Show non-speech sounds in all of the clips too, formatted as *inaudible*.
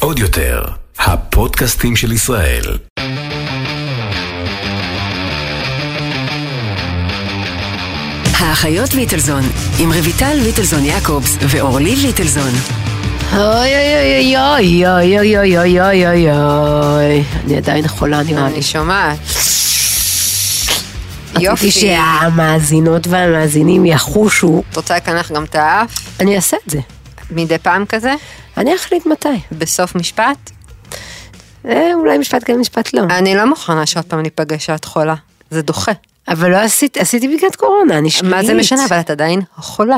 עוד יותר, הפודקאסטים של ישראל. האחיות ליטלזון, עם רויטל ליטלזון יעקובס ואורלי ליטלזון. אוי אוי אוי אוי אוי אוי אוי אוי אוי אוי אוי אני עדיין חולה נראה לי. אני שומעת. רציתי יופי. שהמאזינות והמאזינים יחושו. את רוצה לקנח גם את האף? אני אעשה את זה. מדי פעם כזה? אני אחליט מתי. בסוף משפט? אה, אולי משפט כן משפט לא. אני לא מוכנה שעוד פעם ניפגש שאת חולה. זה דוחה. אבל לא עשיתי, עשיתי בדיקת קורונה, אני שלילית. מה זה משנה? אבל את עדיין חולה.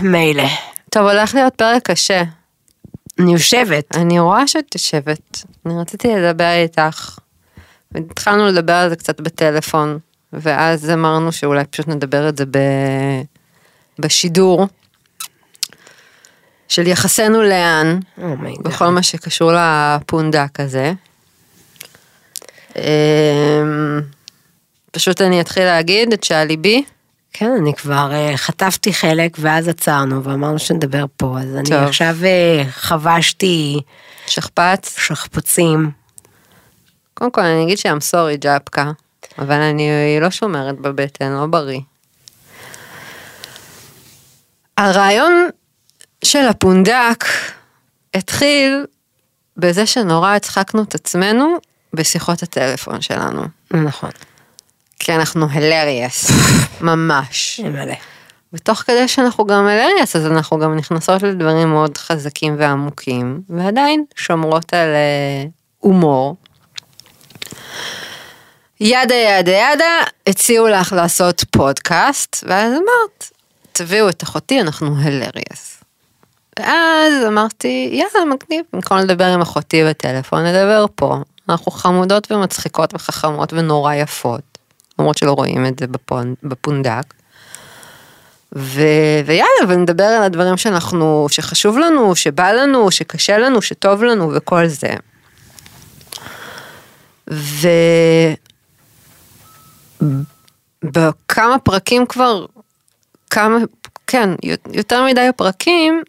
מילא. טוב, הולך להיות פרק קשה. אני יושבת. אני רואה שאת יושבת. אני רציתי לדבר איתך. והתחלנו לדבר על זה קצת בטלפון, ואז אמרנו שאולי פשוט נדבר את זה ב... בשידור. של יחסנו לאן, oh my god. בכל מה שקשור לפונדק הזה. אמ, פשוט אני אתחיל להגיד את שעל ליבי. כן, אני כבר אה, חטפתי חלק ואז עצרנו ואמרנו שנדבר פה, אז אני טוב. עכשיו אה, חבשתי שכפ"ץ. שכפוצים. קודם כל אני אגיד שהם סורי ג'פקה, אבל אני לא שומרת בבטן, לא בריא. הרעיון של הפונדק התחיל בזה שנורא הצחקנו את עצמנו בשיחות הטלפון שלנו. נכון. כי אנחנו hilarious, ממש. מלא. ותוך כדי שאנחנו גם hilarious, אז אנחנו גם נכנסות לדברים מאוד חזקים ועמוקים, ועדיין שומרות על אה, הומור. ידה ידה ידה, הציעו לך לעשות פודקאסט, ואז אמרת, תביאו את אחותי, אנחנו hilarious. ואז אמרתי, יאללה, מגניב, במקום לדבר עם אחותי בטלפון, נדבר פה. אנחנו חמודות ומצחיקות וחכמות ונורא יפות, למרות שלא רואים את זה בפונ... בפונדק. ו... ויאללה, ונדבר על הדברים שאנחנו, שחשוב לנו, שבא לנו, שקשה לנו, שטוב לנו וכל זה. ו... בכמה פרקים כבר, כמה, כן, יותר מדי פרקים,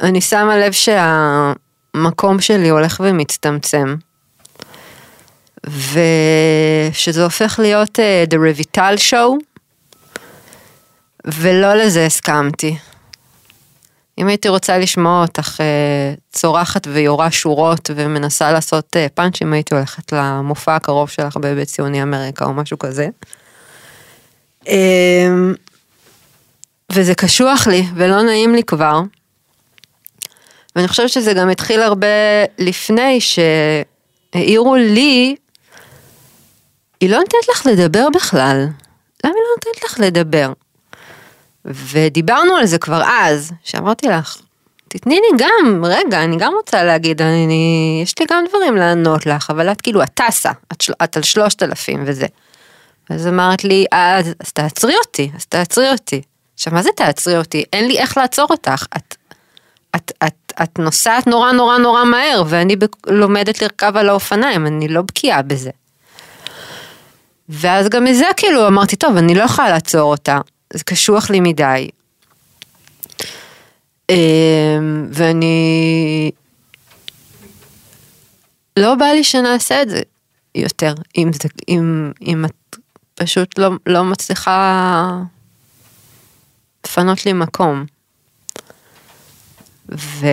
אני שמה לב שהמקום שלי הולך ומצטמצם. ושזה הופך להיות uh, The Revital Show, ולא לזה הסכמתי. אם הייתי רוצה לשמוע אותך uh, צורחת ויורה שורות ומנסה לעשות uh, פאנצ'ים, הייתי הולכת למופע הקרוב שלך בבית ציוני אמריקה או משהו כזה. Um, וזה קשוח לי ולא נעים לי כבר. ואני חושבת שזה גם התחיל הרבה לפני שהעירו לי, היא לא נותנת לך לדבר בכלל. למה היא לא נותנת לך לדבר? ודיברנו על זה כבר אז, שאמרתי לך, תתני לי גם, רגע, אני גם רוצה להגיד, אני, יש לי גם דברים לענות לך, אבל את כאילו, את טסה, את, של, את על שלושת אלפים וזה. אז אמרת לי, אז, אז תעצרי אותי, אז תעצרי אותי. עכשיו, מה זה תעצרי אותי? אין לי איך לעצור אותך. את, את, את, את נוסעת נורא נורא נורא מהר, ואני ב- לומדת לרכב על האופניים, אני לא בקיאה בזה. ואז גם מזה כאילו אמרתי, טוב, אני לא יכולה לעצור אותה, זה קשוח לי מדי. אמ, ואני... לא בא לי שנעשה את זה יותר, אם, זה, אם, אם את פשוט לא, לא מצליחה לפנות לי מקום. ו...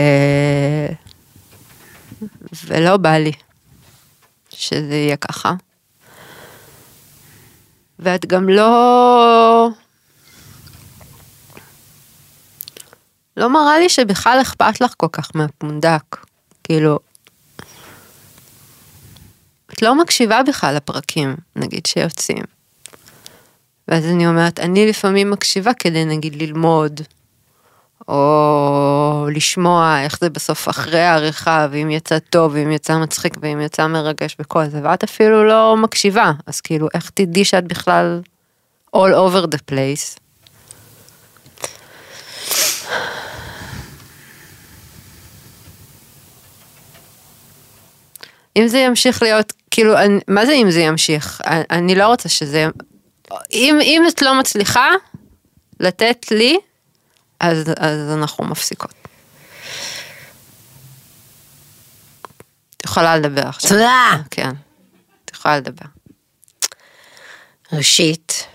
ולא בא לי שזה יהיה ככה. ואת גם לא... לא מראה לי שבכלל אכפת לך כל כך מהפונדק. כאילו... את לא מקשיבה בכלל לפרקים, נגיד, שיוצאים. ואז אני אומרת, אני לפעמים מקשיבה כדי נגיד ללמוד, או לשמוע איך זה בסוף אחרי העריכה, ואם יצא טוב, ואם יצא מצחיק, ואם יצא מרגש וכל זה, ואת אפילו לא מקשיבה, אז כאילו, איך תדעי שאת בכלל all over the place? אם זה ימשיך להיות, כאילו, אני, מה זה אם זה ימשיך? אני, אני לא רוצה שזה... אם, אם את לא מצליחה לתת לי אז, אז אנחנו מפסיקות. את יכולה לדבר עכשיו. תודה. כן, את יכולה לדבר. ראשית,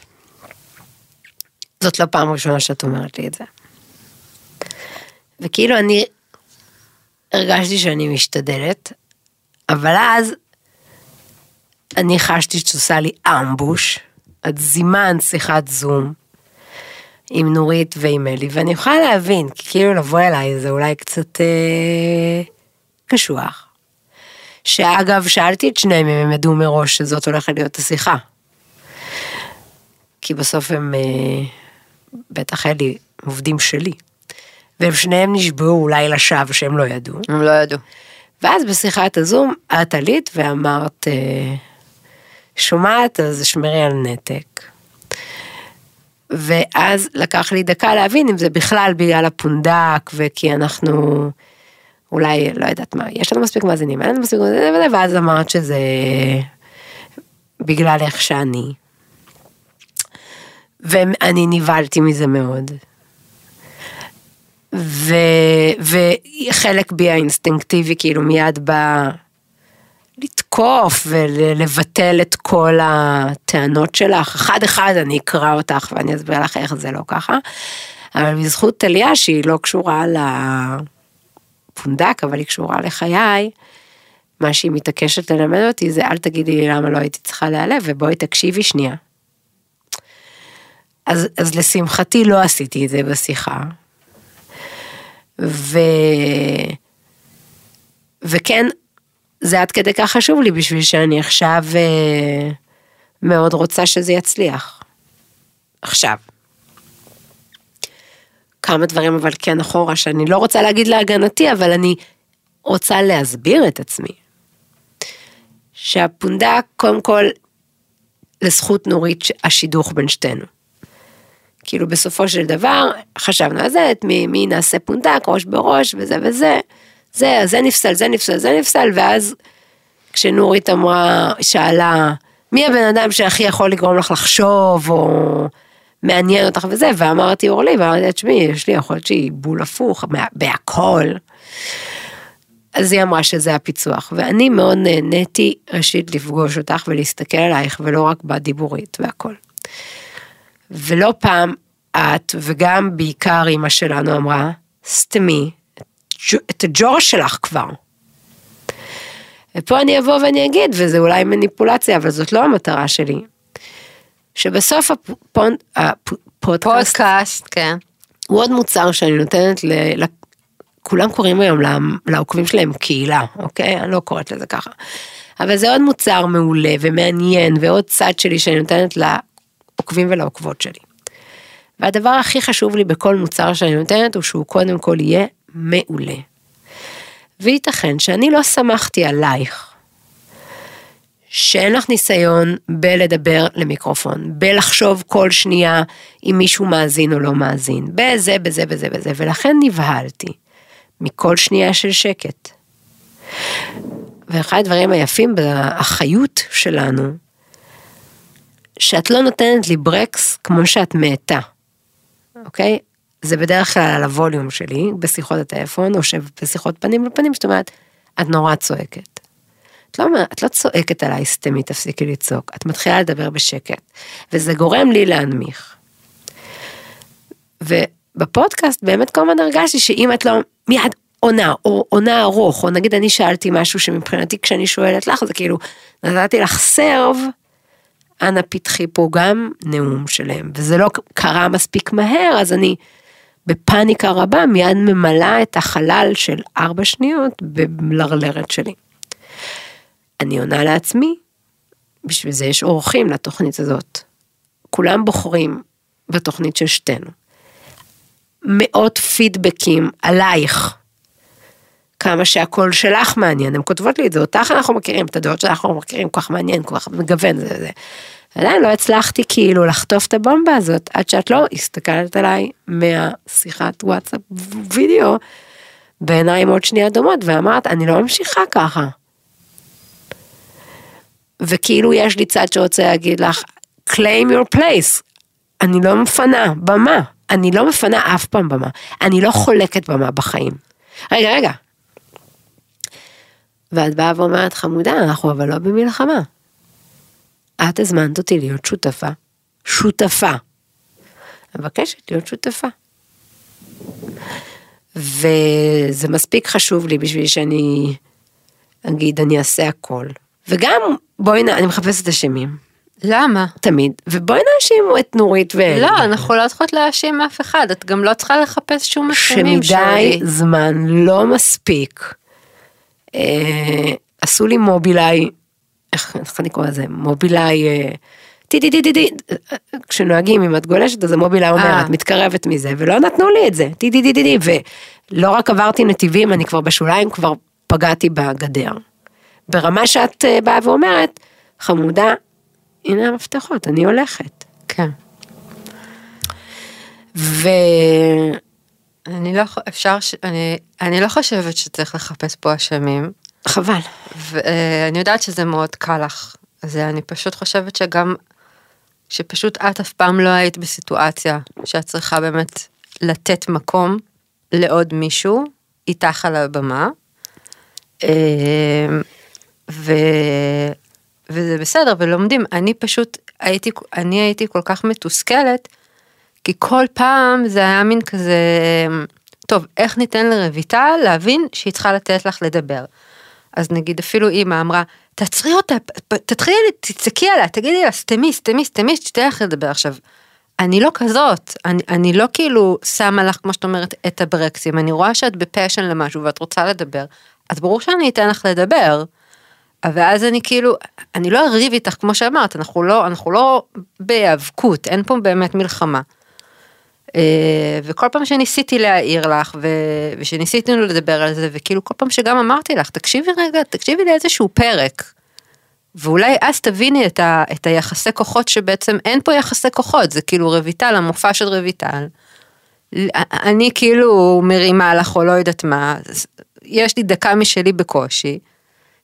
זאת לא פעם ראשונה שאת אומרת לי את זה. וכאילו אני הרגשתי שאני משתדלת, אבל אז אני חשתי שאת עושה לי אמבוש, את זימנת שיחת זום עם נורית ועם אלי, ואני יכולה להבין, כי כאילו לבוא אליי זה אולי קצת אה, קשוח. שאגב, שאלתי את שניהם אם הם ידעו מראש שזאת הולכת להיות השיחה. כי בסוף הם, אה, בטח אלי, עובדים שלי. והם שניהם נשבעו אולי לשווא שהם לא ידעו. הם לא ידעו. ואז בשיחת הזום את עלית ואמרת, אה, שומעת, אז שמרי על נתק. ואז לקח לי דקה להבין אם זה בכלל בגלל הפונדק, וכי אנחנו, אולי, לא יודעת מה, יש לנו מספיק מאזינים, אין לנו מספיק מאזינים, ואז אמרת שזה בגלל איך שאני. ואני נבהלתי מזה מאוד. ו, וחלק בי האינסטינקטיבי כאילו מיד בא לתקוף ולבטל את כל הטענות שלך. אחד אחד אני אקרא אותך ואני אסביר לך איך זה לא ככה. אבל בזכות טליה שהיא לא קשורה לפונדק אבל היא קשורה לחיי, מה שהיא מתעקשת ללמד אותי זה אל תגידי לי למה לא הייתי צריכה להיעלב ובואי תקשיבי שנייה. אז, אז לשמחתי לא עשיתי את זה בשיחה. ו... וכן, זה עד כדי כך חשוב לי בשביל שאני עכשיו אה, מאוד רוצה שזה יצליח. עכשיו. כמה דברים אבל כן אחורה שאני לא רוצה להגיד להגנתי, אבל אני רוצה להסביר את עצמי. שהפונדק, קודם כל, לזכות נורית השידוך בין שתינו. כאילו בסופו של דבר חשבנו על זה, את מי, מי נעשה פונדק, ראש בראש וזה וזה, זה, זה נפסל, זה נפסל, זה נפסל, ואז כשנורית אמרה, שאלה, מי הבן אדם שהכי יכול לגרום לך לחשוב, או מעניין אותך וזה, ואמרתי אורלי, ואמרתי, תשמעי, יש לי יכול להיות שהיא בול הפוך, בהכל. אז היא אמרה שזה הפיצוח, ואני מאוד נהניתי ראשית לפגוש אותך ולהסתכל עלייך, ולא רק בדיבורית והכל. ולא פעם את, וגם בעיקר אמא שלנו אמרה, סתמי את הג'ור שלך כבר. ופה אני אבוא ואני אגיד, וזה אולי מניפולציה, אבל זאת לא המטרה שלי. שבסוף הפונ... הפודקאסט, פודקאסט, כן. הוא עוד מוצר שאני נותנת ל... כולם קוראים היום לעוקבים שלהם קהילה, אוקיי? אני לא קוראת לזה ככה. אבל זה עוד מוצר מעולה ומעניין ועוד צד שלי שאני נותנת לעוקבים ולעוקבות שלי. והדבר הכי חשוב לי בכל מוצר שאני נותנת הוא שהוא קודם כל יהיה מעולה. וייתכן שאני לא שמחתי עלייך, שאין לך ניסיון בלדבר למיקרופון, בלחשוב כל שנייה אם מישהו מאזין או לא מאזין, בזה, בזה, בזה, בזה, ולכן נבהלתי מכל שנייה של שקט. ואחד הדברים היפים באחיות שלנו, שאת לא נותנת לי ברקס כמו שאת מאטה, אוקיי? זה בדרך כלל על הווליום שלי בשיחות הטלפון או שבשיחות פנים לפנים, זאת אומרת, את נורא צועקת. את לא, את לא צועקת עליי סתמי, תפסיקי לצעוק, את מתחילה לדבר בשקט, וזה גורם לי להנמיך. ובפודקאסט באמת כל הזמן הרגשתי שאם את לא מיד עונה, או עונה ארוך, או נגיד אני שאלתי משהו שמבחינתי כשאני שואלת לך, זה כאילו, נתתי לך סרב, אנא פתחי פה גם נאום שלם, וזה לא קרה מספיק מהר, אז אני בפאניקה רבה מיד ממלאה את החלל של ארבע שניות במלרלרת שלי. אני עונה לעצמי, בשביל זה יש אורחים לתוכנית הזאת. כולם בוחרים בתוכנית של שתינו. מאות פידבקים עלייך. כמה שהקול שלך מעניין, הן כותבות לי את זה, אותך אנחנו מכירים, את הדעות שלך אנחנו מכירים, כל כך מעניין, כל כך מגוון, זה זה. עדיין לא הצלחתי כאילו לחטוף את הבומבה הזאת, עד שאת לא הסתכלת עליי מהשיחת וואטסאפ וידאו, בעיניים עוד שנייה דומות, ואמרת, אני לא ממשיכה ככה. וכאילו יש לי צד שרוצה להגיד לך, claim your place, אני לא מפנה, במה, אני לא מפנה אף פעם במה, אני לא חולקת במה בחיים. רגע, רגע. ואת באה ואומרת, חמודה, אנחנו אבל לא במלחמה. את הזמנת אותי להיות שותפה. שותפה. מבקשת להיות שותפה. וזה מספיק חשוב לי בשביל שאני אגיד, אני אעשה הכל. וגם, בואי, נ... אני מחפשת אשמים. למה? תמיד. ובואי נאשימו את נורית ואלי. לא, אנחנו לא צריכות להאשים אף אחד, את גם לא צריכה לחפש שום אשמים שמדי זמן לא מספיק. אה, עשו לי מובילאיי, איך איך אני קורא לזה? מובילאיי, אה, טי טי טי טי טי, כשנוהגים אם את גולשת אז המובילאיי אומר אה. את מתקרבת מזה ולא נתנו לי את זה, טי טי טי טי טי, ולא רק עברתי נתיבים אני כבר בשוליים כבר פגעתי בגדר. ברמה שאת אה, באה ואומרת, חמודה, הנה המפתחות, אני הולכת. כן. ו... אני לא, אפשר. אני, אני לא חושבת שצריך לחפש פה אשמים, חבל. ואני יודעת שזה מאוד קל לך, אז אני פשוט חושבת שגם, שפשוט את אף פעם לא היית בסיטואציה שאת צריכה באמת לתת מקום לעוד מישהו איתך על הבמה, אה, ו... וזה בסדר, ולומדים, אני פשוט הייתי, אני הייתי כל כך מתוסכלת, כי כל פעם זה היה מין כזה, טוב, איך ניתן לרויטל להבין שהיא צריכה לתת לך לדבר. אז נגיד אפילו אימא אמרה, תעצרי אותה, תתחילי, תצעקי עליה, תגידי לה, סתמי, סתמי, סתמי, שתתן לך לדבר עכשיו. אני לא כזאת, אני, אני לא כאילו שמה לך, כמו שאת אומרת, את הברקסים, אני רואה שאת בפשן למשהו ואת רוצה לדבר, אז ברור שאני אתן לך לדבר. ואז אני כאילו, אני לא אריב איתך כמו שאמרת, אנחנו לא, אנחנו לא בהיאבקות, אין פה באמת מלחמה. אה, וכל פעם שניסיתי להעיר לך ו- ושניסיתי לדבר על זה וכאילו כל פעם שגם אמרתי לך תקשיבי רגע תקשיבי לאיזשהו פרק. ואולי אז תביני את, ה- את היחסי כוחות שבעצם אין פה יחסי כוחות זה כאילו רויטל המופע של רויטל. אני כאילו מרימה לך או לא יודעת מה יש לי דקה משלי בקושי.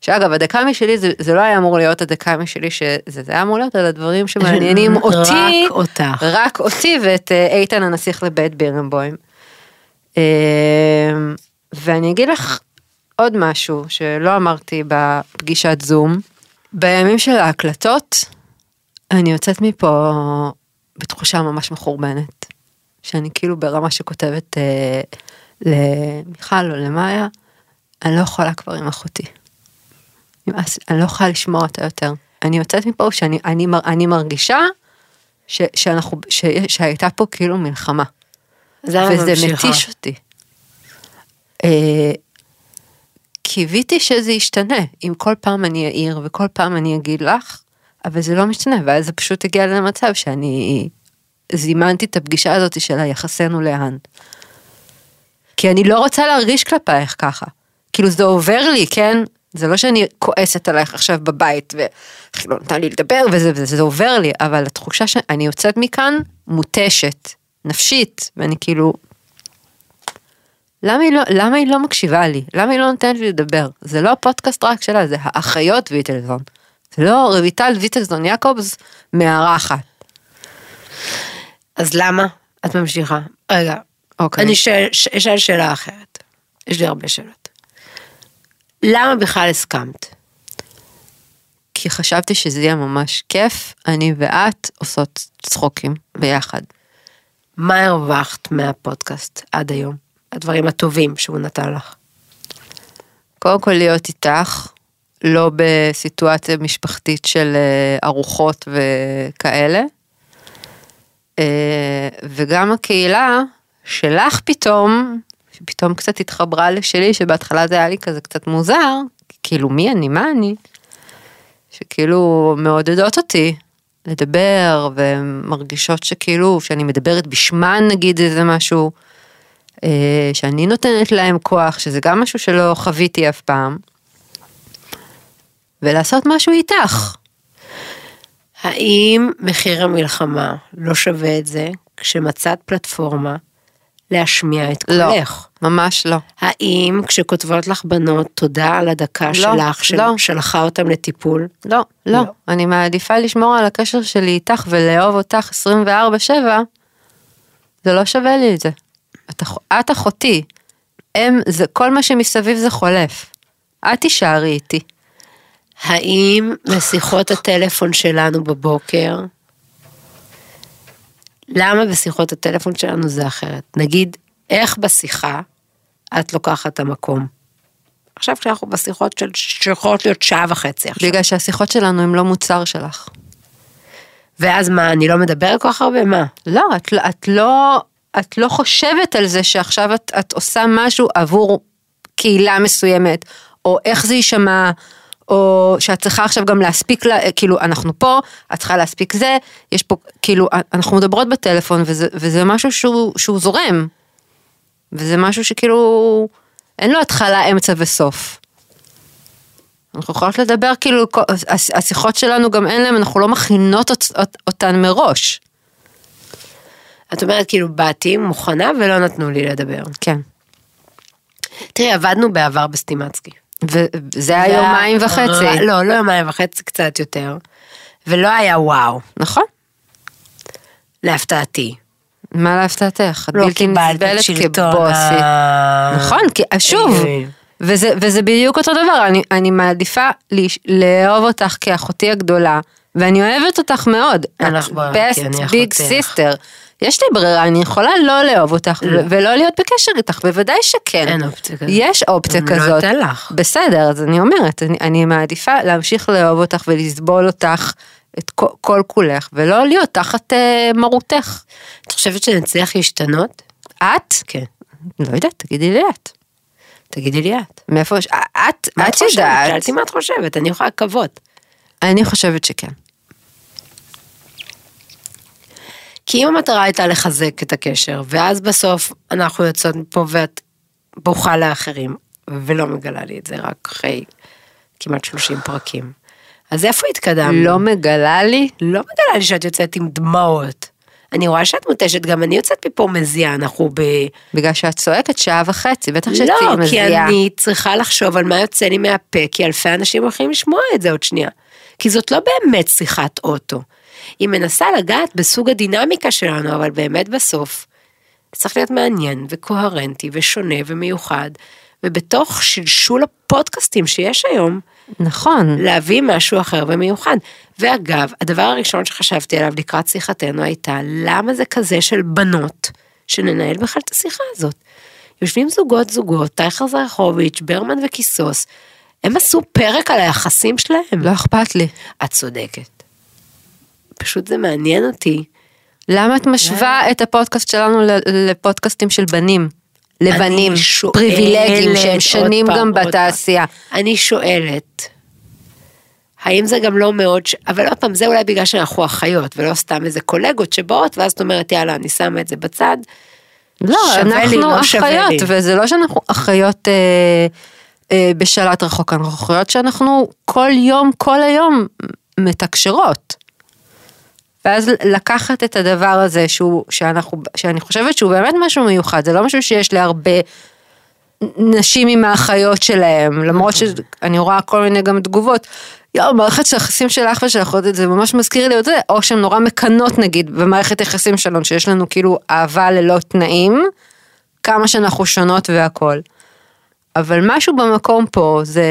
שאגב הדקה משלי זה, זה לא היה אמור להיות הדקה משלי שזה זה היה אמור להיות על הדברים שמעניינים *laughs* רק אותי אותך. רק אותי ואת אה, איתן הנסיך לבית בירנבוים. אה, ואני אגיד לך עוד משהו שלא אמרתי בפגישת זום. בימים של ההקלטות, אני יוצאת מפה בתחושה ממש מחורבנת. שאני כאילו ברמה שכותבת אה, למיכל או למאיה, אני לא יכולה כבר עם אחותי. נמאס, אני לא יכולה לשמוע אותה יותר. אני יוצאת מפה שאני אני, אני מרגישה ש, שאנחנו, ש, שהייתה פה כאילו מלחמה. למה וזה? מתיש אותי. אה, קיוויתי שזה ישתנה, אם כל פעם אני אעיר וכל פעם אני אגיד לך, אבל זה לא משתנה, ואז זה פשוט הגיע למצב שאני זימנתי את הפגישה הזאת של היחסנו לאן. כי אני לא רוצה להרגיש כלפייך ככה. כאילו זה עובר לי, כן? זה לא שאני כועסת עלייך עכשיו בבית ואיך לא נתן לי לדבר וזה וזה, זה עובר לי, אבל התחושה שאני יוצאת מכאן מותשת, נפשית, ואני כאילו... למה היא, לא, למה היא לא מקשיבה לי? למה היא לא נותנת לי לדבר? זה לא הפודקאסט רק שלה, זה האחיות ויטלזון. זה לא רויטל ויטלזון יעקובס מארחת. אז למה את ממשיכה? רגע, אוקיי. אני אשאל שאלה אחרת. יש לי הרבה שאלות. למה בכלל הסכמת? כי חשבתי שזה יהיה ממש כיף, אני ואת עושות צחוקים ביחד. מה הרווחת מהפודקאסט עד היום? הדברים הטובים שהוא נתן לך. קודם כל להיות איתך, לא בסיטואציה משפחתית של אה, ארוחות וכאלה. אה, וגם הקהילה שלך פתאום, שפתאום קצת התחברה לשלי, שבהתחלה זה היה לי כזה קצת מוזר, כאילו מי אני, מה אני? שכאילו מעודדות אותי לדבר ומרגישות שכאילו שאני מדברת בשמן נגיד איזה משהו. אה, שאני נותנת להם כוח, שזה גם משהו שלא חוויתי אף פעם. ולעשות משהו איתך. האם מחיר המלחמה לא שווה את זה כשמצאת פלטפורמה להשמיע את לא, קולך? ממש לא. האם כשכותבות לך בנות תודה על הדקה לא, שלך לא. ששלחה אותם לטיפול? לא, לא, לא. אני מעדיפה לשמור על הקשר שלי איתך ולאהוב אותך 24/7 זה לא שווה לי את זה. את, אח- את אחותי. הם, זה, כל מה שמסביב זה חולף. את תישארי איתי. האם בשיחות הטלפון שלנו בבוקר, למה בשיחות הטלפון שלנו זה אחרת? נגיד, איך בשיחה את לוקחת את המקום? עכשיו כשאנחנו בשיחות של, שיכולות להיות שעה וחצי עכשיו. בגלל שהשיחות שלנו הם לא מוצר שלך. ואז מה, אני לא מדבר כל כך הרבה? מה? לא, את, לא- את לא, את לא חושבת על זה שעכשיו את, את עושה משהו עבור קהילה מסוימת, או איך זה יישמע, או שאת צריכה עכשיו גם להספיק, לה, כאילו, אנחנו פה, את צריכה להספיק זה, יש פה, כאילו, אנחנו מדברות בטלפון, וזה, וזה משהו שהוא, שהוא זורם. וזה משהו שכאילו, אין לו התחלה, אמצע וסוף. אנחנו יכולות לדבר כאילו, השיחות שלנו גם אין להם, אנחנו לא מכינות אות- אות- אותן מראש. את אומרת כאילו באתי מוכנה ולא נתנו לי לדבר. כן. תראי, עבדנו בעבר בסטימצקי. וזה היה יומיים וחצי. לא, לא יומיים וחצי, קצת יותר. ולא היה וואו, נכון. להפתעתי. מה להפתעתך? את לא בלתי נסבלת כבוסית. נכון, כי שוב, אה. וזה, וזה בדיוק אותו דבר, אני, אני מעדיפה לאהוב אותך כאחותי הגדולה, ואני אוהבת אותך מאוד. אנחנו- את כי אני best big sister. יש לי ברירה, אני יכולה לא לאהוב אותך ו- ולא להיות בקשר איתך, בוודאי שכן. אין אופציה כזאת. יש אופציה אני לא כזאת. אתן לך. בסדר, אז אני אומרת, אני, אני מעדיפה להמשיך לאהוב אותך ולסבול אותך את כל, כל כולך, ולא להיות תחת אה, מרותך. את חושבת שנצליח להשתנות? את? כן. לא יודעת, תגידי לי את. תגידי לי את. מאיפה יש, את, מה את חושבת? יודעת, שאלתי מה את חושבת, אני יכולה לקוות. אני חושבת שכן. כי אם המטרה הייתה לחזק את הקשר, ואז בסוף אנחנו יוצאות מפה ואת בוכה לאחרים, ולא מגלה לי את זה רק אחרי כמעט 30 פרקים. אז איפה התקדמנו? לא מגלה לי, לא מגלה לי שאת יוצאת עם דמעות. אני רואה שאת מותשת, גם אני יוצאת מפה מזיעה, אנחנו ב... בגלל שאת צועקת שעה וחצי, בטח שתהיי לא, כי מזיעה. אני צריכה לחשוב על מה יוצא לי מהפה, כי אלפי אנשים הולכים לשמוע את זה עוד שנייה. כי זאת לא באמת שיחת אוטו. היא מנסה לגעת בסוג הדינמיקה שלנו, אבל באמת בסוף, זה צריך להיות מעניין וקוהרנטי ושונה ומיוחד, ובתוך שלשול הפודקאסטים שיש היום, נכון, להביא משהו אחר ומיוחד. ואגב, הדבר הראשון שחשבתי עליו לקראת שיחתנו הייתה, למה זה כזה של בנות שננהל בכלל את השיחה הזאת? יושבים זוגות זוגות, טייכר זרחוביץ', ברמן וקיסוס, הם עשו פרק על היחסים שלהם. לא אכפת לי. את צודקת. פשוט זה מעניין אותי. למה את משווה את הפודקאסט שלנו לפודקאסטים של בנים? לבנים, פריבילגיים שהם שנים גם. בתעשייה. אני שואלת, האם זה גם לא מאוד, ש... אבל עוד פעם, זה אולי בגלל שאנחנו אחיות, ולא סתם איזה קולגות שבאות, ואז את אומרת, יאללה, אני שמה את זה בצד. לא, לי, אנחנו לא לי. אחיות, וזה לא שאנחנו אחיות אה, אה, בשלט רחוק, אנחנו אחיות שאנחנו כל יום, כל היום מתקשרות. ואז לקחת את הדבר הזה שהוא, שאנחנו, שאני חושבת שהוא באמת משהו מיוחד, זה לא משהו שיש להרבה נשים עם האחיות שלהם, למרות שאני רואה כל מיני גם תגובות. יואו, מערכת של היחסים של אח ושל אחות, זה ממש מזכיר לי את זה, או שהן נורא מקנות נגיד במערכת יחסים שלנו, שיש לנו כאילו אהבה ללא תנאים, כמה שאנחנו שונות והכל. אבל משהו במקום פה, זה,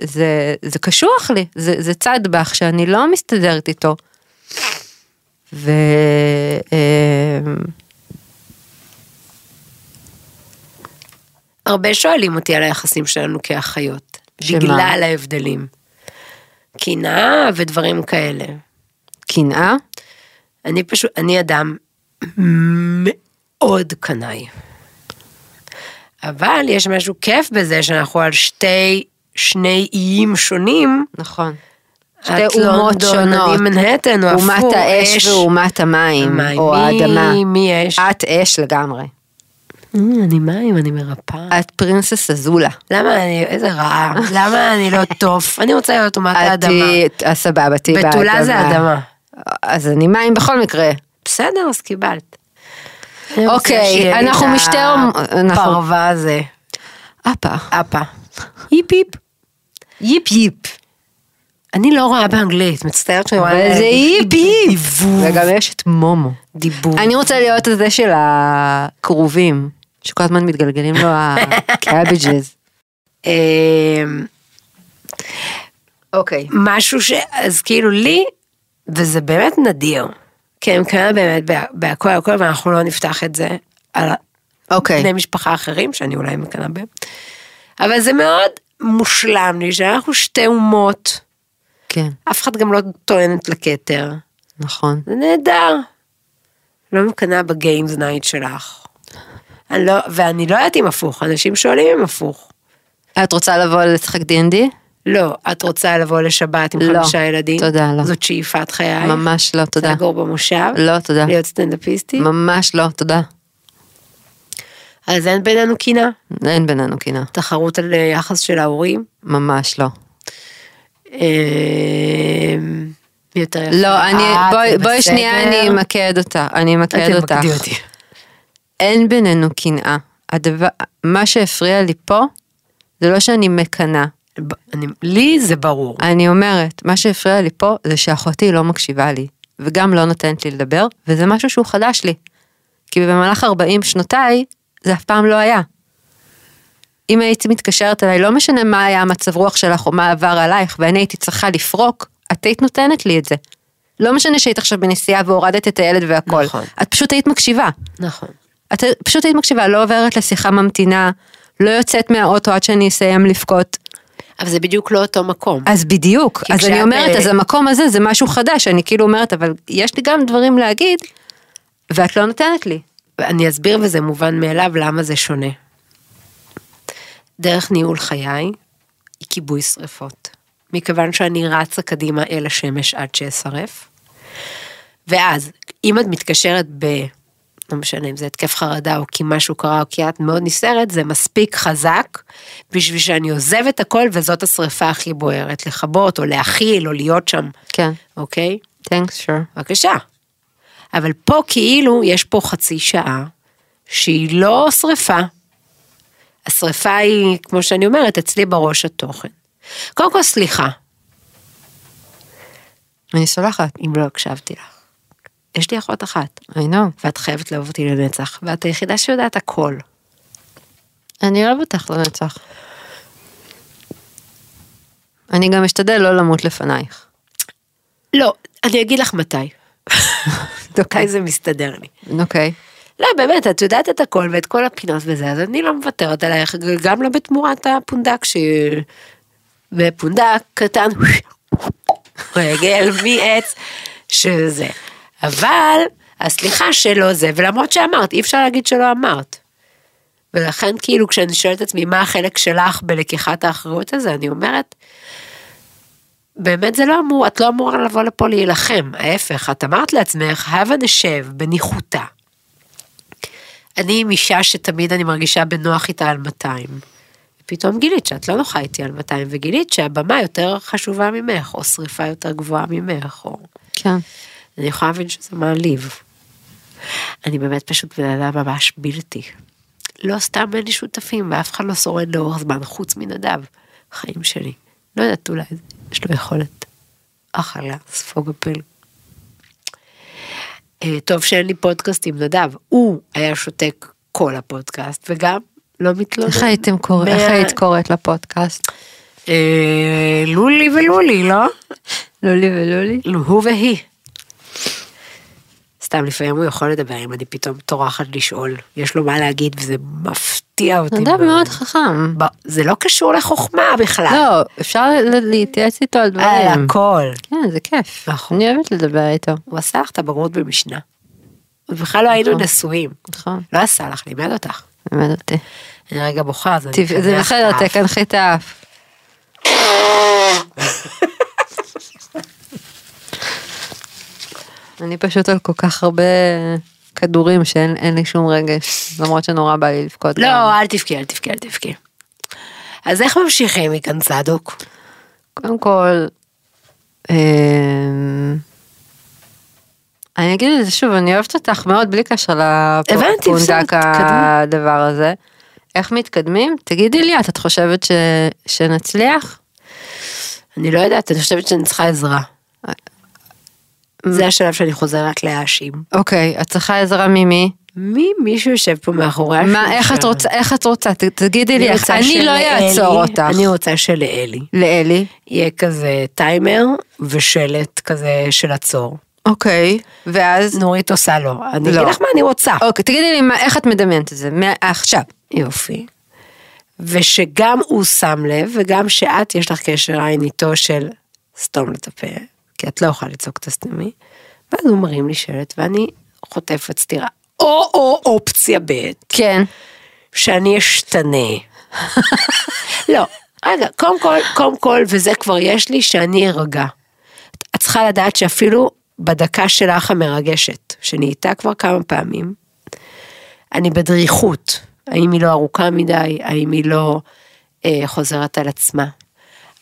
זה, זה קשוח לי, זה, זה צד בך שאני לא מסתדרת איתו. ו... אמ, הרבה שואלים אותי על היחסים שלנו כאחיות, שמה? בגלל ההבדלים. קנאה ודברים כאלה. קנאה? אני פשוט, אני אדם מאוד קנאי. אבל יש משהו כיף בזה שאנחנו על שתי, שני איים שונים. נכון. את שתי אומות לונדון, שונות. אני מנהטן, או הפוך. אומת האש אש. ואומת המים. או האדמה. מי אש? את אש לגמרי. אני מים, אני מרפאה. את פרינסס אזולה. למה אני, איזה רעה, למה אני לא טוב? אני רוצה להיות אומת את האדמה. אה, סבבה, תהיי באדמה. בתולה זה אדמה. אז אני מים בכל מקרה. בסדר, אז קיבלת. אוקיי, אנחנו את משתי אנחנו- הפרווה הזה. אפה. אפה. היפ היפ. יפ יפ. אני לא רואה באנגלית, מצטערת שאני רואה... אבל זה. דיבוב. וגם יש את מומו. דיבוב. אני רוצה להיות הזה של הכרובים, שכל הזמן מתגלגלים לו הקאבג'ז. *laughs* אמ, אוקיי. משהו ש... אז כאילו לי, וזה באמת נדיר. כי אני מקנאה באמת בה- בהכל הכל, ואנחנו לא נפתח את זה על אוקיי. בני משפחה אחרים, שאני אולי מקנאה בהם. אבל זה מאוד מושלם לי, שאנחנו שתי אימהות, כן, אף אחד גם לא טוענת לכתר. נכון. זה נהדר. לא מקנאה ב games night שלך. אני לא, ואני לא יודעת אם הפוך, אנשים שואלים אם הפוך. את רוצה לבוא לשחק D&D? לא, את רוצה לבוא לשבת עם לא, חמישה ילדים? תודה, לא. זאת שאיפת חיי? ממש לא, תודה. לגור במושב? לא, תודה. להיות סטנדאפיסטית? ממש לא, תודה. אז אין בינינו קינה? אין בינינו קינה. תחרות על אה, יחס של ההורים? ממש לא. אמ, יותר יפה. לא, אני, את, בואי, שנייה? אני אמקד אותה, אני אמקד אותך. אותי. אין בינינו קנאה. הדבר, מה שהפריע לי פה, זה לא שאני מקנאה. אני- לי זה ברור. אני אומרת, מה שהפריע לי פה זה שאחותי לא מקשיבה לי, וגם לא נותנת לי לדבר, וזה משהו שהוא חדש לי. כי במהלך 40 שנותיי, זה אף פעם לא היה. אם הייתי מתקשרת אליי, לא משנה מה היה המצב רוח שלך או מה עבר עלייך, ואני הייתי צריכה לפרוק, את היית נותנת לי את זה. לא משנה שהיית עכשיו בנסיעה והורדת את הילד והכל. נכון. את פשוט היית מקשיבה. נכון. את פשוט היית מקשיבה, לא עוברת לשיחה ממתינה, לא יוצאת מהאוטו עד שאני אסיים לבכות. אבל זה בדיוק לא אותו מקום. אז בדיוק, אז כשאת, אני אומרת, אה, אז המקום הזה זה משהו חדש, אני כאילו אומרת, אבל יש לי גם דברים להגיד, ואת לא נותנת לי. אני אסביר וזה מובן מאליו למה זה שונה. דרך ניהול חיי היא כיבוי שרפות. מכיוון שאני רצה קדימה אל השמש עד שאשרף. ואז, אם את מתקשרת ב... לא משנה אם זה התקף חרדה או כי משהו קרה או כי את מאוד נסערת, זה מספיק חזק בשביל שאני עוזבת הכל וזאת השרפה הכי בוערת, לכבות או להכיל או להיות שם, כן, אוקיי? thanks, sure. בבקשה. אבל פה כאילו יש פה חצי שעה שהיא לא שריפה. השריפה היא, כמו שאני אומרת, אצלי בראש התוכן. קודם כל סליחה, אני סולחת, אם לא הקשבתי לך. יש לי אחות אחת, I know. ואת חייבת לאהוב אותי לנצח, ואת היחידה שיודעת הכל. אני אוהב אותך לנצח. אני גם אשתדל לא למות לפנייך. לא, אני אגיד לך מתי. *laughs* מתי אוקיי. זה מסתדר לי. אוקיי. לא, באמת, את יודעת את הכל ואת כל הפינות וזה, אז אני לא מוותרת עלייך, גם לא בתמורת הפונדק ש... ופונדק קטן, רגל מעץ, שזה. אבל, הסליחה שלא זה, ולמרות שאמרת, אי אפשר להגיד שלא אמרת. ולכן כאילו כשאני שואלת את עצמי מה החלק שלך בלקיחת האחריות הזה, אני אומרת, באמת זה לא אמור, את לא אמורה לבוא לפה להילחם, ההפך, את אמרת לעצמך, הבה נשב בניחותה. אני עם אישה שתמיד אני מרגישה בנוח איתה על 200. ופתאום גילית שאת לא נוחה איתי על 200, וגילית שהבמה יותר חשובה ממך, או שריפה יותר גבוהה ממך, או... כן. אני יכולה להבין שזה מעליב. אני באמת פשוט בן אדם ממש בלתי. לא סתם אין לי שותפים, ואף אחד לא שורד לאורך זמן, חוץ מנדב, חיים שלי. לא יודעת, אולי יש לו יכולת. אכלה, ספוג הפיל. אה, טוב שאין לי פודקאסט עם נדב, הוא היה שותק כל הפודקאסט, וגם לא מתלונן. איך הייתם קוראים, איך מה- היית קוראת לפודקאסט? אה, לולי ולולי, לא? לולי ולולי? הוא והיא. סתם לפעמים הוא יכול לדבר אם אני פתאום טורחת לשאול, יש לו מה להגיד וזה מפתיע אותי. נדב מאוד חכם. זה לא קשור לחוכמה בכלל. לא, אפשר להתייעץ איתו על על דברים. הכל. כן, זה כיף. נכון. אני אוהבת לדבר איתו. הוא עשה לך את הבגרות במשנה. ובכלל לא היינו נכון. נשואים. נכון, לא עשה לך, לימד אותך. לימד אותי. אני רגע בוכה, אז אני... זה בסדר. תקנחי את האף. *laughs* אני פשוט על כל כך הרבה כדורים שאין אין לי שום רגש, למרות שנורא בא לי לבכות. גם. לא, אל תבכי, אל תבכי, אל תבכי. אז איך ממשיכים מכאן צדוק? קודם כל, אמ, אני אגיד את זה שוב, אני אוהבת אותך מאוד בלי קשר לפונדק. הדבר הזה. איך מתקדמים? תגידי לי, את, את חושבת ש, שנצליח? אני לא יודעת, אני חושבת שאני צריכה עזרה. זה השלב שאני חוזרת להאשים. אוקיי, את צריכה עזרה ממי? מי מישהו יושב פה מאחורי השולחן? מה, איך את רוצה, איך את רוצה? תגידי לי, איך- אני לא אעצור אותך. אני רוצה שלאלי לאלי. יהיה כזה טיימר ושלט כזה של עצור. אוקיי, ואז? נורית עושה לו. אני לא. אגיד לך מה אני רוצה. אוקיי, תגידי לי, איך את מדמיינת את זה? עכשיו. יופי. ושגם הוא שם לב, וגם שאת יש לך קשר עין איתו של סתום את הפה, כי את לא יכולה לצעוק את הסתמי, ואז הוא מרים לי שלט ואני חוטפת סטירה. או או אופציה ב', כן. שאני אשתנה. לא, רגע, קודם כל, קודם כל, וזה כבר יש לי, שאני ארגע. את צריכה לדעת שאפילו בדקה שלך המרגשת, שנהייתה כבר כמה פעמים, אני בדריכות. האם היא לא ארוכה מדי? האם היא לא אה, חוזרת על עצמה?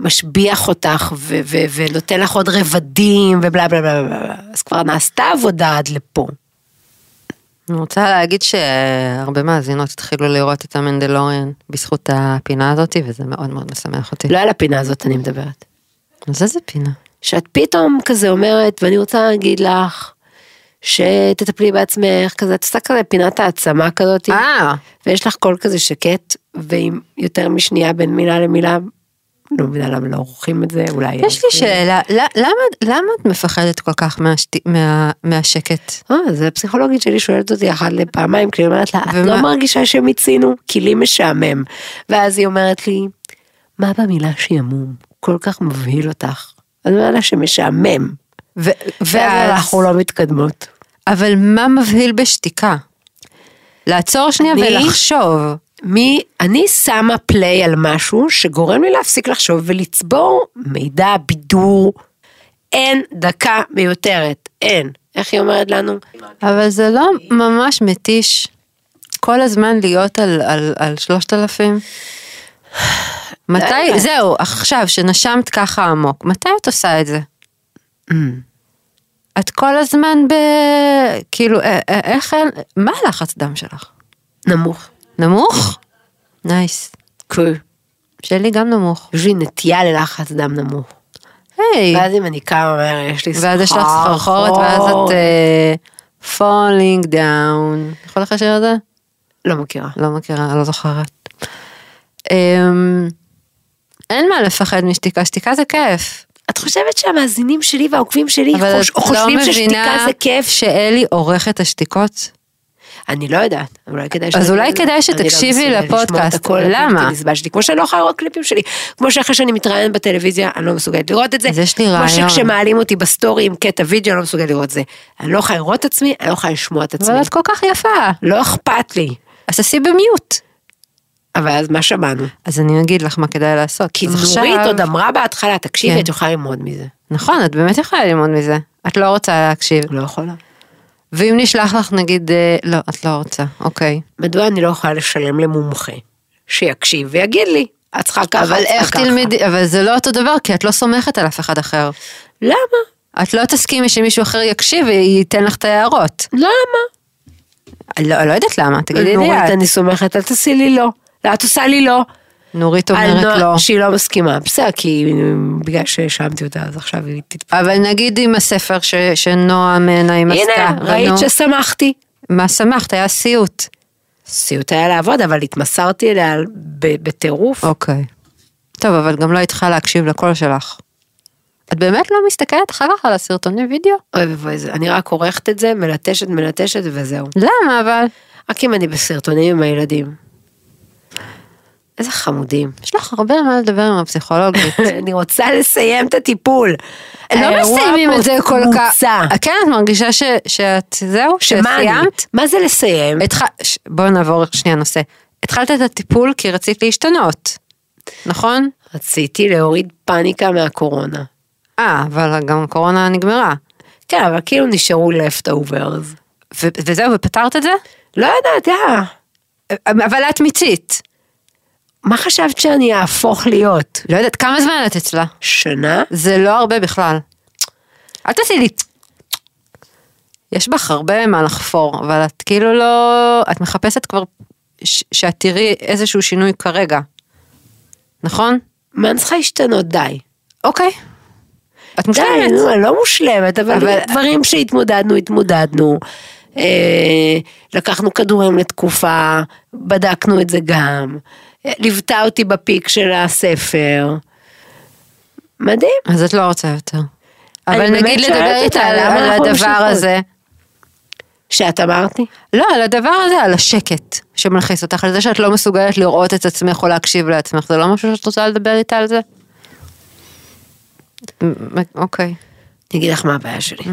משביח אותך ו- ו- ונותן לך עוד רבדים ובלה בלה בלה בלה. בלה. אז כבר נעשתה עבודה עד לפה. אני רוצה להגיד שהרבה מאזינות התחילו לראות את המנדלוריאן בזכות הפינה הזאת, וזה מאוד מאוד משמח אותי. לא על הפינה הזאת אני מדברת. אז איזה פינה? שאת פתאום כזה אומרת, ואני רוצה להגיד לך, שתטפלי בעצמך, כזה, את עושה כזה פינת העצמה כזאת, אה, ויש לך קול כזה שקט, ועם יותר משנייה בין מילה למילה, לא מבינה למה לא עורכים את זה, אולי... יש לי שאלה, למה, את מפחדת כל כך. מהשקט? אה, זה הפסיכולוגית שלי שואלת אותי אחת לפעמיים, כי היא אומרת לה, את? לא מרגישה שמיצינו? כי לי משעמם. ואז היא אומרת לי, מה במילה שעמום? כל כך מבהיל אותך. אני אומרת לה שמשעמם. ואז אנחנו לא מתקדמות. אבל מה מבהיל בשתיקה? לעצור שנייה ולחשוב. מי, אני שמה פליי על משהו שגורם לי להפסיק לחשוב ולצבור מידע, בידור. אין דקה מיותרת, אין. איך היא אומרת לנו? אבל זה לא ממש מתיש כל הזמן להיות על, על, על שלושת אלפים? מתי, זהו, עכשיו שנשמת ככה עמוק, מתי את עושה את זה? את כל הזמן ב... כאילו, איך, אין- מה הלחץ דם שלך? נמוך. נמוך? נייס. כן. שלי גם נמוך. יש לי נטייה ללחץ דם נמוך. היי. ואז אם אני קמה מהר, יש לי ואז יש לך סחרחורת ואז את אה, falling down. יכול לך לשיר את זה? לא מכירה. לא מכירה, לא זוכרת. אמ, אין מה לפחד משתיקה, שתיקה זה כיף. את חושבת שהמאזינים שלי והעוקבים שלי אבל את לא חושבים ששתיקה מבינה זה כיף? שאלי עורך את השתיקות? אני לא יודעת, אולי כדאי אז שאני- אולי כדאי שתקשיבי לא את לפודקאסט. למה? שלי, כמו שאני לא יכולה לראות קליפים שלי, כמו שאחרי שאני מתראיינת בטלוויזיה, אני לא מסוגלת לראות את זה, אז יש לי כמו רעיון. שכשמעלים אותי בסטורי עם קטע וידאו, אני לא מסוגלת לראות את זה. אני לא יכולה לראות את עצמי, אני לא יכולה לשמוע את עצמי. אבל את כל כך יפה. לא אכפת לי. אז תעשי ב mute. אבל אז מה שמענו? אז אני אגיד לך מה כדאי לעשות. כי אז נורית עוד אמרה בהתחלה, תקשיבי, כן. את יכולה ללמוד מזה. נכון, את באמת יכולה ללמוד מזה. את לא רוצה להקשיב. לא יכולה. ואם נשלח לך נגיד, אה, לא, את לא רוצה, אוקיי. מדוע אני לא יכולה לשלם למומחה שיקשיב ויגיד לי, את צריכה ככה, אבל את צריכה איך ככה." תלמדי, אבל זה לא אותו דבר, כי את לא סומכת על אף אחד אחר. למה? את לא תסכימי שמישהו אחר יקשיב וייתן לך את ההערות. למה? לא, לא יודעת למה, תגידי לי נורית, את. אני סומכת, אל תעשי לי. לא, את עושה לי לא. נורית אומרת נועה- לא. שהיא לא מסכימה. בסדר, כי בגלל שהאשמתי אותה, אז עכשיו היא תתפ... אבל נגיד עם הספר ש- שנועה מעיניים עשתה. הנה, ראית ונו, ששמחתי. מה שמחת? היה סיוט. סיוט היה לעבוד, אבל התמסרתי אליה בטירוף. אוקיי. טוב, אבל גם לא היית צריכה להקשיב לקול שלך. את באמת לא מסתכלת אחר כך על הסרטוני וידאו? אוי ואבוי, אני רק עורכת את זה, מלטשת, מלטשת וזהו. למה אבל? רק אם אני בסרטונים עם הילדים. איזה חמודים. יש לך הרבה מה לדבר עם הפסיכולוגית. *laughs* אני רוצה לסיים את הטיפול. לא מסיימים את זה כל כך. כן, את מרגישה ש- שאת, זהו? שסיימת? מה זה לסיים? בואו נעבור שנייה נושא. התחלת את הטיפול כי רצית להשתנות, נכון? רציתי להוריד פאניקה מהקורונה. אה, אבל גם קורונה נגמרה. כן, אבל כאילו נשארו leftovers. ו- וזהו, ופתרת את זה? לא יודעת, יא. אבל את מיצית. מה חשבת שאני אהפוך להיות? לא יודעת, כמה זמן את אצלה? שנה? זה לא הרבה בכלל. אל תעשי לי... יש בך הרבה מה לחפור, אבל את כאילו לא... את מחפשת כבר ש- שאת תראי איזשהו שינוי כרגע. נכון? מה אני צריכה להשתנות? די. אוקיי. את די, מושלמת. נו, אני לא מושלמת, אבל, אבל- דברים שהתמודדנו, התמודדנו. אה, לקחנו כדורים לתקופה, בדקנו את זה גם. ליוותה אותי בפיק של הספר. מדהים. אז את לא רוצה יותר. אבל נגיד לדבר איתה על, הדבר? הזה. שאת אמרתי? לא, על הדבר הזה, על השקט שמלחיס אותך, על זה שאת לא מסוגלת לראות את עצמך או להקשיב לעצמך, זה לא משהו שאת רוצה לדבר איתה על זה? אוקיי. אני אגיד לך מה הבעיה שלי. *laughs*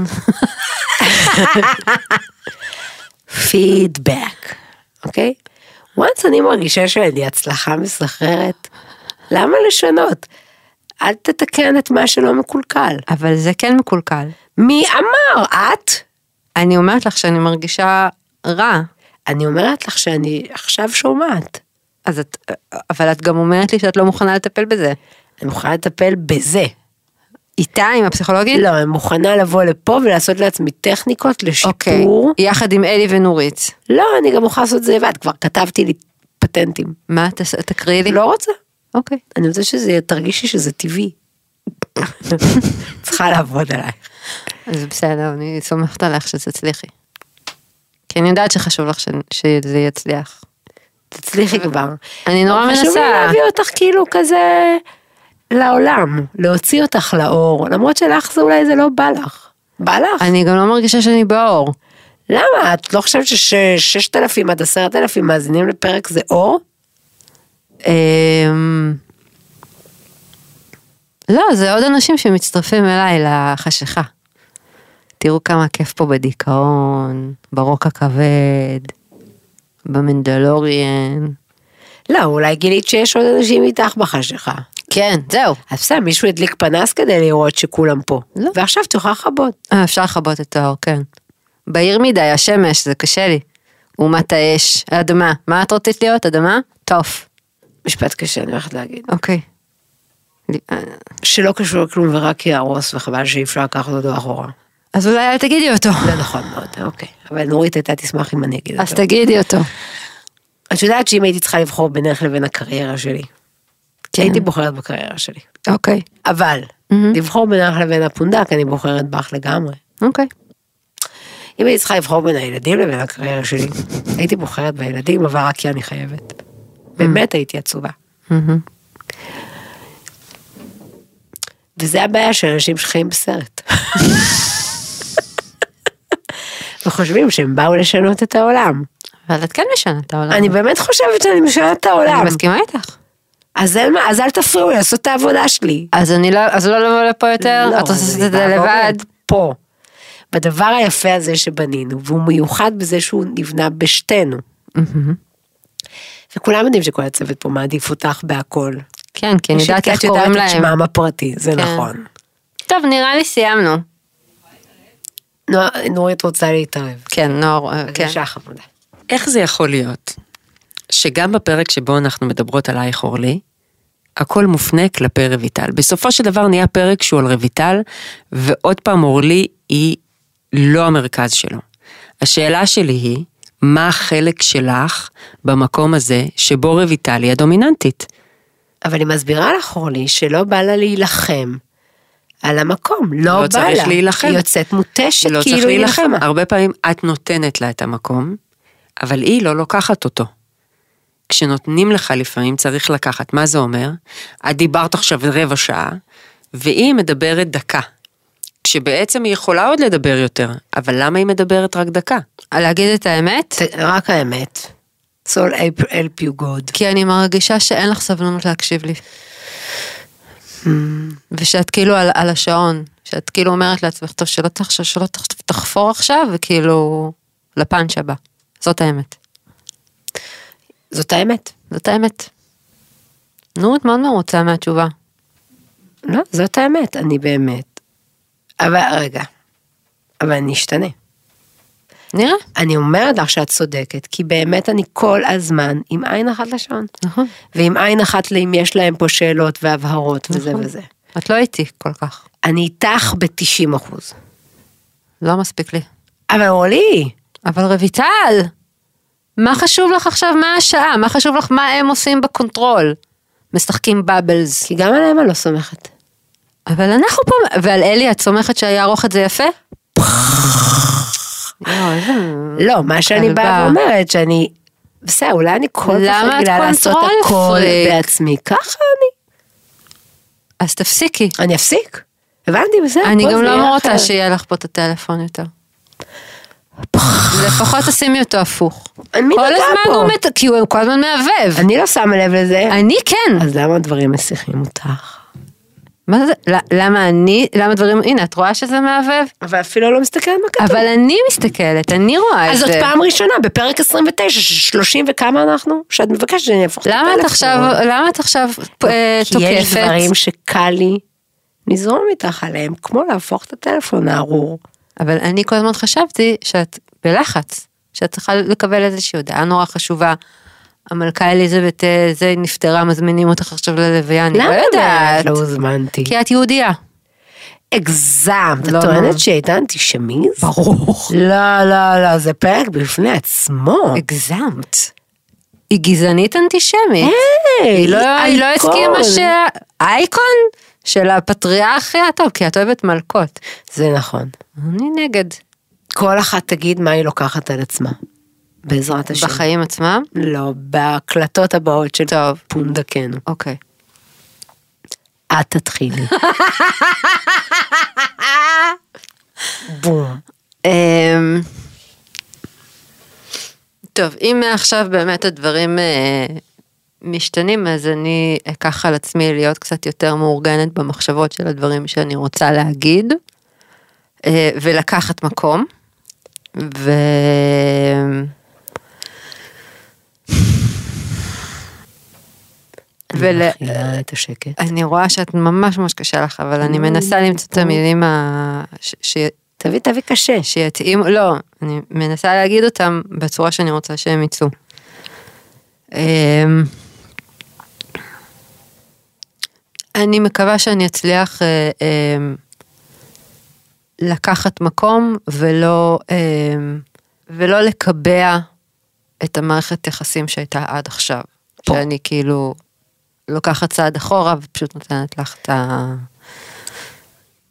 פידבק, אוקיי? Once אני מרגישה שאני הצלחה מסחררת, למה לשנות? אל תתקן את מה שלא מקולקל. אבל זה כן מקולקל. מי אמר? את? אני אומרת לך שאני מרגישה רע, אני אומרת לך שאני עכשיו שומעת. אז את, אבל את גם אומרת לי שאת לא מוכנה לטפל בזה. אני מוכנה לטפל בזה. איתה, עם הפסיכולוגית? לא, אני מוכנה לבוא לפה ולעשות לעצמי טכניקות אוקיי. לשיפור. יחד עם אלי ונורית. לא, אני גם מוכנה לעשות את זה לבד, כבר כתבתי לי פטנטים. מה, תקריאי לי? לא רוצה. אוקיי. אני רוצה שזה, תרגישי שזה טבעי. צריכה לעבוד עליי. אז בסדר, אני סומכת עליך שתצליחי. כי אני יודעת שחשוב לך ש- שזה יצליח. תצליחי כבר. אני נורא חשוב לי מנסה. להביא אותך כאילו כזה לעולם, להוציא אותך לאור, למרות שלך זה אולי זה לא בא לך. בא לך? אני גם לא מרגישה שאני באור. למה? את לא חושבת שששת אלפים עד עשרת אלפים מאזינים לפרק זה אור? אמ, לא, זה עוד אנשים שמצטרפים אליי לחשיכה. תראו כמה כיף פה בדיכאון, ברוק הכבד, במנדלוריאן. לא, אולי גילית שיש עוד אנשים איתך בחשיכה. כן, זהו. אז בסדר, מישהו הדליק פנס כדי לראות שכולם פה. לא. ועכשיו תוכל לכבות. אה, אפשר לכבות את האור, כן. בהיר מדי, השמש, זה קשה לי. אומת האש, האדמה. מה את רצית להיות, אדמה? טוף. משפט קשה, אני הולכת להגיד. אוקיי. אה, שלא קשור לכלום ורק יהרוס, וחבל שאי אפשר לקחת אותו אחורה. אז אולי אל תגידי אותו. זה נכון מאוד, אוקיי. אבל נורית הייתה תשמח אם אני אגיד אז אותו. תגידי אותו. את יודעת שאם הייתי צריכה לבחור בינך לבין הקריירה שלי, כן. הייתי בוחרת בקריירה שלי. אוקיי. אבל. לבחור בינך לבין הפונדק, אני בוחרת בך לגמרי. אוקיי. אם הייתי צריכה לבחור בין הילדים לבין הקריירה שלי, הייתי בוחרת בילדים, אבל רק כי אני חייבת. באמת הייתי עצובה. וזה הבעיה של אנשים שחיים בסרט. *laughs* וחושבים שהם באו לשנות את העולם. אבל את כן משנה את העולם. אני באמת חושבת שאני משנה את העולם. אני מסכימה איתך. אז אין מה, אז אל תפריעו לי לעשות את העבודה שלי. אז אני לא, אז לא לבוא לפה יותר? לא, את רוצה אז לעשות אני את זה לבד? פה. בדבר היפה הזה שבנינו, והוא מיוחד בזה שהוא נבנה בשתינו. וכולם יודעים שכל הצוות פה מעדיף אותך בהכל. כן, כי אני יש יודעת את איך יודעת קוראים את להם. שמם הפרטי, זה כן. נכון. טוב, נראה לי סיימנו. נורית רוצה להתערב. כן, נוער, אה, כן. בבקשה חמודה. איך זה יכול להיות שגם בפרק שבו אנחנו מדברות עלייך אורלי, הכל מופנה כלפי רויטל. בסופו של דבר נהיה פרק שהוא על רויטל, ועוד פעם אורלי היא לא המרכז שלו. השאלה שלי היא, מה החלק שלך במקום הזה שבו רויטל היא הדומיננטית? אבל היא מסבירה לך אורלי שלא בא לה להילחם על המקום, לא, לא בא צריך לה. להילחם. היא יוצאת מותשת לא כאילו צריך היא נלחמה. הרבה פעמים את נותנת לה את המקום, אבל היא לא לוקחת אותו. כשנותנים לך לפעמים צריך לקחת, מה זה אומר? את דיברת עכשיו רבע שעה, והיא מדברת דקה. כשבעצם היא יכולה עוד לדבר יותר, אבל למה היא מדברת רק דקה? להגיד את האמת? רק האמת. So help help you God. כי אני מרגישה שאין לך סבלנות להקשיב לי. ושאת כאילו על, על השעון, שאת כאילו אומרת לעצמך, טוב, שלא, תח, שלא תח, תחפור עכשיו, וכאילו, לפאנץ' הבא. זאת האמת. זאת האמת. זאת האמת. נורית מאוד מרוצה מהתשובה. לא, זאת האמת, אני באמת אבל רגע, אבל אני אשתנה. נראה. אני אומרת לך שאת צודקת, כי באמת אני כל הזמן עם עין אחת לשעון. נכון. ועם עין אחת לאם יש להם פה שאלות והבהרות וזה נכון. וזה. את לא איתי כל כך. אני איתך ב-90 אחוז. לא מספיק לי. אבל אורלי, אבל רויטל, מה חשוב לך עכשיו מה השעה? מה חשוב לך מה הם עושים ב control? משחקים bubbles. כי גם עליהם אני לא סומכת. אבל אנחנו פה, ועל אלי את סומכת שיערוך את זה יפה? לא, מה שאני כלבה. באה ואומרת, שאני... בסדר, אולי אני כל כך רגילה לעשות הכל? בעצמי. ככה אני. אז תפסיקי. אני אפסיק. הבנתי, בסדר. אני גם לא יהיה רוצה אחרת. שיהיה לך פה את הטלפון יותר. לפחות תשימי אותו הפוך. אני כל הזמן. הוא מת... כי הוא כל הזמן מהבהב. אני לא שמה לב לזה. אני כן. אז למה הדברים מסיחים אותך? מה זה? למה אני? למה דברים... הנה, את רואה שזה מהבהב? אבל אפילו לא מסתכלת מה כתוב. אבל אני מסתכלת, אני רואה את אז זה. זאת פעם ראשונה בפרק 29, של 30 וכמה אנחנו? שאת מבקשת שאני אהפוך את הטלפון. עכשיו, למה את עכשיו אה, כי יש תוקפת? דברים שקל לי לזרום איתך עליהם, כמו להפוך את הטלפון הארור. אבל אני כל הזמן חשבתי שאת בלחץ, שאת צריכה לקבל איזושהי הודעה נורא חשובה. המלכה אליזבת אה, זה נפטרה, מזמינים אותך עכשיו ללוויה, אני לא למה יודעת. באמת לא הוזמנתי? כי את יהודייה. הגזמת, לא, את מה? טוענת שהייתה אנטישמיז? ברור. לא, לא, לא, זה פרק בפני עצמו. הגזמת. היא גזענית אנטישמית. היי, היא לא, היא לא. הסכימה ש... אייקון של הפטריארכיה, טוב, כי את אוהבת מלכות. זה נכון. אני נגד. כל אחת תגיד מה היא לוקחת על עצמה. בעזרת השם. בחיים עצמם? לא, בהקלטות הבאות של טוב. פונדקנו. אוקיי. את תתחילי. *laughs* בום. אמ, טוב, אם מעכשיו באמת הדברים אה, משתנים, אז אני אקח על עצמי להיות קצת יותר מאורגנת במחשבות של הדברים שאני רוצה להגיד, ולקחת מקום. ו... ול... את השקט. אני רואה שאת ממש ממש קשה לך, אבל אני מנסה למצוא את המילים ה... ש... ש... תביא, תביא קשה. שיתאים, לא, אני מנסה להגיד אותם בצורה שאני רוצה שהם יצאו. אמ, אני מקווה שאני אצליח אה, אמ, לקחת מקום ולא, אמ, ולא לקבע את המערכת יחסים שהייתה עד עכשיו. פה. שאני כאילו לוקחת צעד אחורה ופשוט נותנת לך את ה...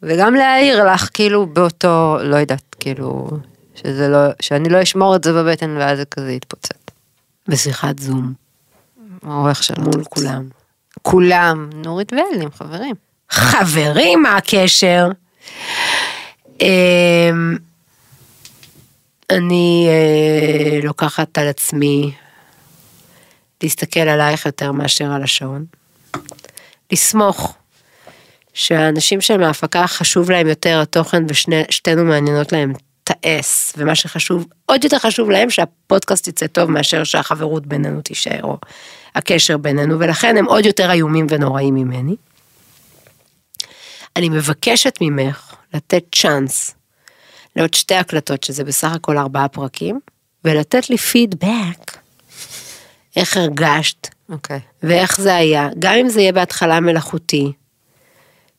וגם להעיר לך כאילו באותו, לא יודעת, כאילו, שזה לא, שאני לא אשמור את זה בבטן ואז זה כזה יתפוצץ. בשיחת זום, העורך שלו. מול כולם. כולם, נורית ואלים, חברים. חברים, מה הקשר? אמ, אני אה, לוקחת על עצמי להסתכל עלייך יותר מאשר על השעון. לסמוך שהאנשים שהם מההפקה חשוב להם יותר התוכן ושתינו מעניינות להם את האס, ומה שחשוב, עוד יותר חשוב להם שהפודקאסט יצא טוב מאשר שהחברות בינינו תישאר, או הקשר בינינו, ולכן הם עוד יותר איומים ונוראים ממני. אני מבקשת ממך לתת צ'אנס לעוד שתי הקלטות, שזה בסך הכל ארבעה פרקים, ולתת לי פידבק. איך הרגשת, אוקיי. ואיך זה היה, גם אם זה יהיה בהתחלה מלאכותי,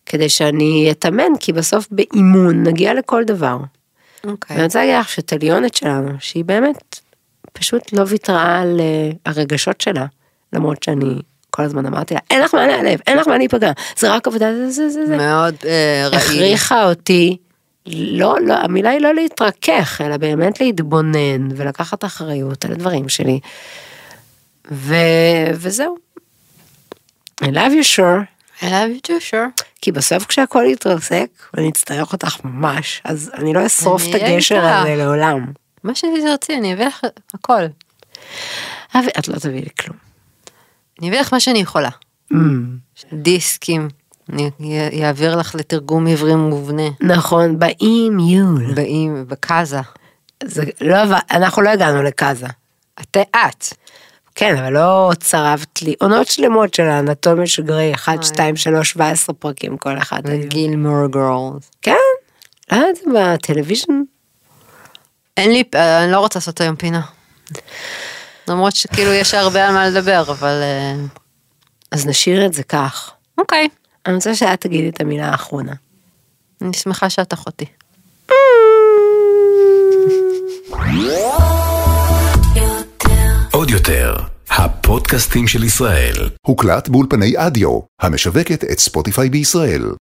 כדי שאני אתאמן, כי בסוף באימון נגיע לכל דבר. אוקיי. ואני רוצה להגיד לך שטליונת שלנו, שהיא באמת פשוט לא ויתרה על אה, הרגשות שלה, למרות שאני כל הזמן אמרתי לה, אין לך מה להיעלב, אין לך מה להיפגע, זה רק עבודה, זה זה זה זה. מאוד אה, רעיל. הכריחה אותי, לא, לא, המילה היא לא להתרכך, אלא באמת להתבונן ולקחת אחריות על הדברים שלי. ו... וזהו. I love you sure, I love you too, sure. כי בסוף כשהכל יתרסק, ואני אצטרך אותך ממש, אז אני לא אשרוף את הגשר. הזה לעולם. מה שתרצי, אני אביא לך הכל. את לא תביאי לי כלום. אני אביא לך מה שאני יכולה. Mm, דיסקים. אני אעביר לך לתרגום עברי מובנה. נכון, ב eMule. באים, ב Kazaa. זה לא, אנחנו לא הגענו ל Kazaa. את, את. כן, אבל לא צרבת לי עונות שלמות של האנטומיה של גריי, 1, 2, 3, 17 פרקים כל אחד. היו. Gilmore Girls. כן, לא יודעת, ב television? אין לי, אה, אני לא רוצה לעשות היום פינה. למרות שכאילו יש הרבה על מה לדבר, אבל... אה, אז נשאיר את זה כך. אוקיי. אני רוצה שאת תגידי את המילה האחרונה. אני שמחה שאת אחותי. עוד יותר, הפודקאסטים של ישראל. הוקלט באולפני אדיו, המשווקת את ספוטיפיי בישראל.